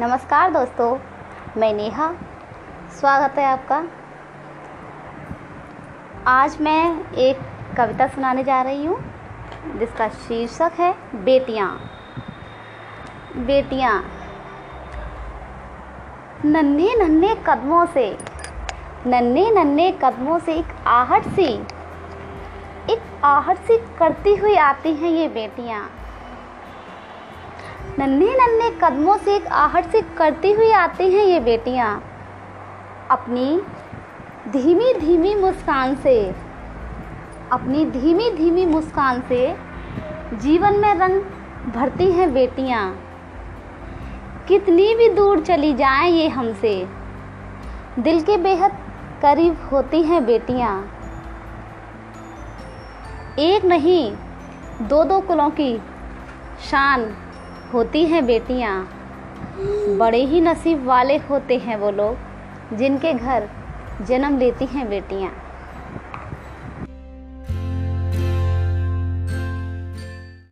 नमस्कार दोस्तों, मैं नेहा। स्वागत है आपका। आज मैं एक कविता सुनाने जा रही हूँ, जिसका शीर्षक है बेटियाँ। बेटियाँ, नन्हे नन्हे कदमों से, नन्हे नन्हे कदमों से एक आहट सी, एक आहट सी करती हुई आती हैं ये बेटियाँ। नन्हे नन्हे कदमों से एक आहट से करती हुई आती हैं ये बेटियाँ। अपनी धीमी धीमी मुस्कान से, अपनी धीमी धीमी मुस्कान से जीवन में रंग भरती हैं बेटियाँ। कितनी भी दूर चली जाएँ ये हमसे, दिल के बेहद करीब होती हैं बेटियाँ। एक नहीं, दो दो कुलों की शान होती हैं बेटियाँ। बड़े ही नसीब वाले होते हैं वो लोग, जिनके घर जन्म लेती हैं बेटियाँ।